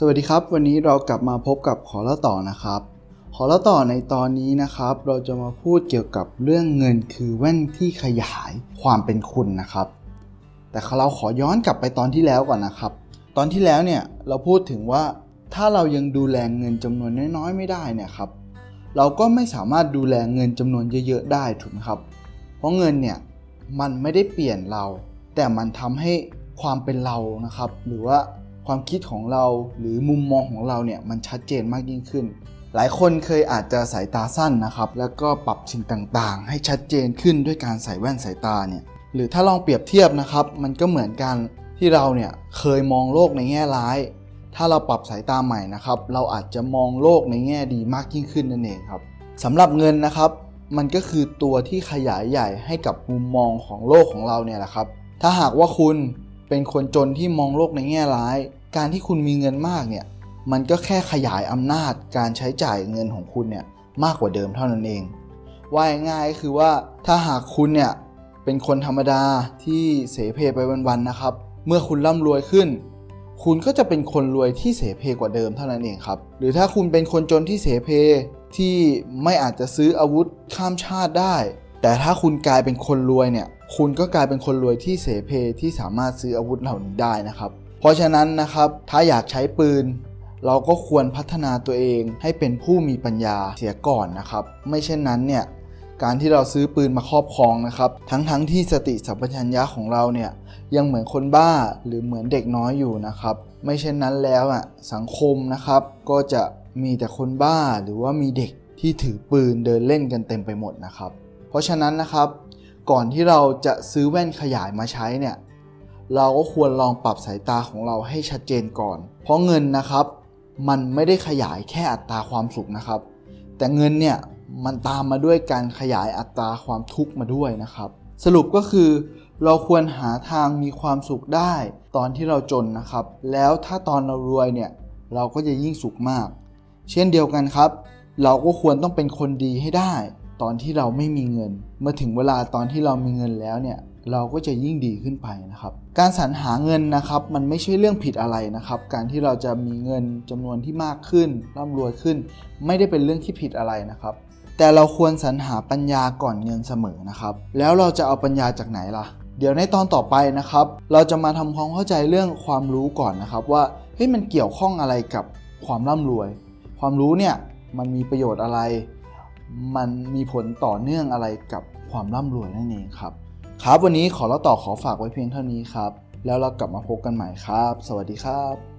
สวัสดีครับ วันนี้เรากลับมาพบกับขอเล่าต่อนะครับ ขอเล่าต่อในตอนนี้นะครับ เราจะมาพูดเกี่ยวกับเรื่องเงินคือแว่นที่ขยายความเป็นคุณนะครับ แต่เราขอย้อนกลับไปตอนที่แล้วก่อนนะครับ ตอนที่แล้วเนี่ยเราพูดถึงว่าถ้าเรายังดูแลเงินจำนวนน้อยๆไม่ได้เนี่ยครับ เราก็ไม่สามารถดูแลเงินจำนวนเยอะๆได้ถูกไหมครับ เพราะเงินเนี่ยมันไม่ได้เปลี่ยนเรา แต่มันทำให้ความเป็นเรานะครับ หรือว่า ความคิดของเราหรือมุมมองของเราเนี่ยมันชัดเจนมากยิ่งขึ้น หลายคนเคยอาจจะสายตาสั้นนะครับ แล้วก็ปรับสิ่งต่างๆ ให้ชัดเจนขึ้นด้วยการใส่แว่นสายตาเนี่ยหรือถ้าลองเปรียบเทียบนะครับ มันก็เหมือนกันที่เราเนี่ยเคยมองโลกในแง่ร้าย ถ้าเราปรับสายตาใหม่นะครับ เราอาจจะมองโลกในแง่ดีมากยิ่งขึ้นนั่นเองครับสำหรับเงินนะครับ มันก็คือตัวที่ขยายใหญ่ให้กับมุมมองของโลกของเราเนี่ยแหละครับ ถ้าหากว่าคุณ เป็นคนจนที่มองโลกในแง่ร้าย การที่คุณมีเงินมากเนี่ย มันก็แค่ขยายอำนาจการใช้จ่ายเงินของคุณเนี่ยมากกว่าเดิมเท่านั้นเอง ว่าง่ายก็คือว่าถ้าหากคุณเนี่ยเป็นคนธรรมดาที่เสเพไปวันๆนะครับ เมื่อคุณร่ำรวยขึ้น คุณก็จะเป็นคนรวยที่เสเพกว่าเดิมเท่านั้นเองครับ หรือถ้าคุณเป็นคนจนที่เสเพที่ไม่อาจจะซื้ออาวุธข้ามชาติได้ แต่ถ้าคุณกลายเป็นคนรวยเนี่ย คุณก็กลายเป็นคนรวยที่เสเพที่สามารถซื้ออาวุธเหล่านี้ได้นะครับ เพราะฉะนั้นนะครับถ้าอยากใช้ปืน เราก็ควรพัฒนาตัวเองให้เป็นผู้มีปัญญาเสียก่อนนะครับ ไม่เช่นนั้นเนี่ยการที่เราซื้อปืนมาครอบครองนะครับ ทั้งๆทที่สติสัมปชัญญะของเราเนี่ยยังเหมือนคนบ้าหรือเหมือนเด็กน้อยอยู่นะครับ ไม่เช่นนั้นแล้วอะสังคมนะครับ ก็จะมีแต่คนบ้าหรือว่ามีเด็กที่ถือปืนเดินเล่นกันเต็มไปหมดนะครับ เพราะฉะนั้นนะครับ ก่อนที่เราจะซื้อแว่นขยายมาใช้เนี่ย เราก็ควรลองปรับสายตาของเราให้ชัดเจนก่อน เพราะเงินนะครับ มันไม่ได้ขยายแค่อัตราความสุขนะครับ แต่เงินเนี่ยมันตามมาด้วยการขยายอัตราความทุกข์มาด้วยนะครับ สรุปก็คือ เราควรหาทางมีความสุขได้ ตอนที่เราจนนะครับ แล้วถ้าตอนเรารวยเนี่ยเราก็จะยิ่งสุขมาก เช่นเดียวกันครับ เราก็ควรต้องเป็นคนดีให้ได้ ตอนที่เราไม่มีเงิน เมื่อถึงเวลาตอนที่เรามีเงินแล้วเนี่ยเราก็จะยิ่งดีขึ้นไปนะครับ การสรรหาเงินนะครับ มันไม่ใช่เรื่องผิดอะไรนะครับ การที่เราจะมีเงินจำนวนที่มากขึ้นร่ำรวยขึ้น ไม่ได้เป็นเรื่องที่ผิดอะไรนะครับ แต่เราควรสรรหาปัญญาก่อนเงินเสมอนะครับ แล้วเราจะเอาปัญญาจากไหนล่ะ เดี๋ยวในตอนต่อไปนะครับ เราจะมาทำความเข้าใจเรื่องความรู้ก่อนนะครับ ว่าเฮ้ยมันเกี่ยวข้องอะไรกับความร่ำรวย ความรู้เนี่ยมันมีประโยชน์อะไร มันมีผลต่อเนื่องอะไรกับความร่ำรวยนั่นเองครับ ครับวันนี้ขอเล่าต่อขอฝากไว้เพียงเท่านี้ครับ แล้วเรากลับมาพบกันใหม่ครับ สวัสดีครับ